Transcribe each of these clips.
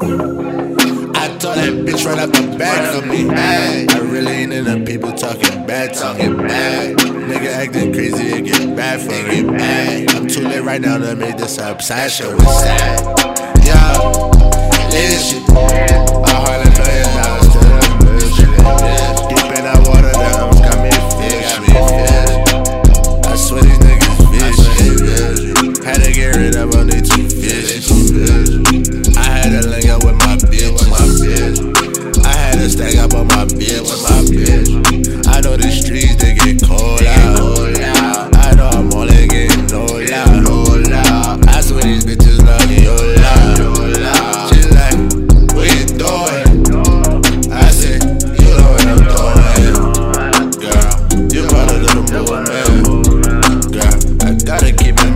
I told that bitch right off the back of me. Ay, I really ain't into people talking bad, talking bad. Nigga acting crazy, it get bad for it. Ay, I'm too late right now to make this obsession with sad. Yeah, shit. My bitch, my bitch. I know the streets they get cold out. I know I'm only getting no. I swear these bitches love oh like, what you doing? I said, you know what I'm doing, girl. You part of the movement, girl. I gotta keep me,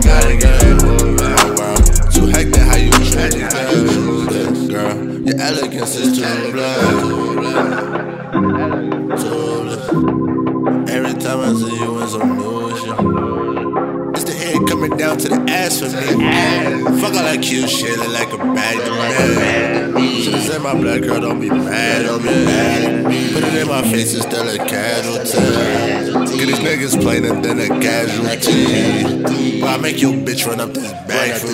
girl. Your elegance is too blind. Too. Every time I see you in some new shit. It's the head coming down to the ass for me. Fuck all that cute shit, look like a to me. Should've said my black girl, don't be mad at me. Put it in my face, it's still a casualty. Get these niggas plainer than a casualty. But I make your bitch run up this bag for me.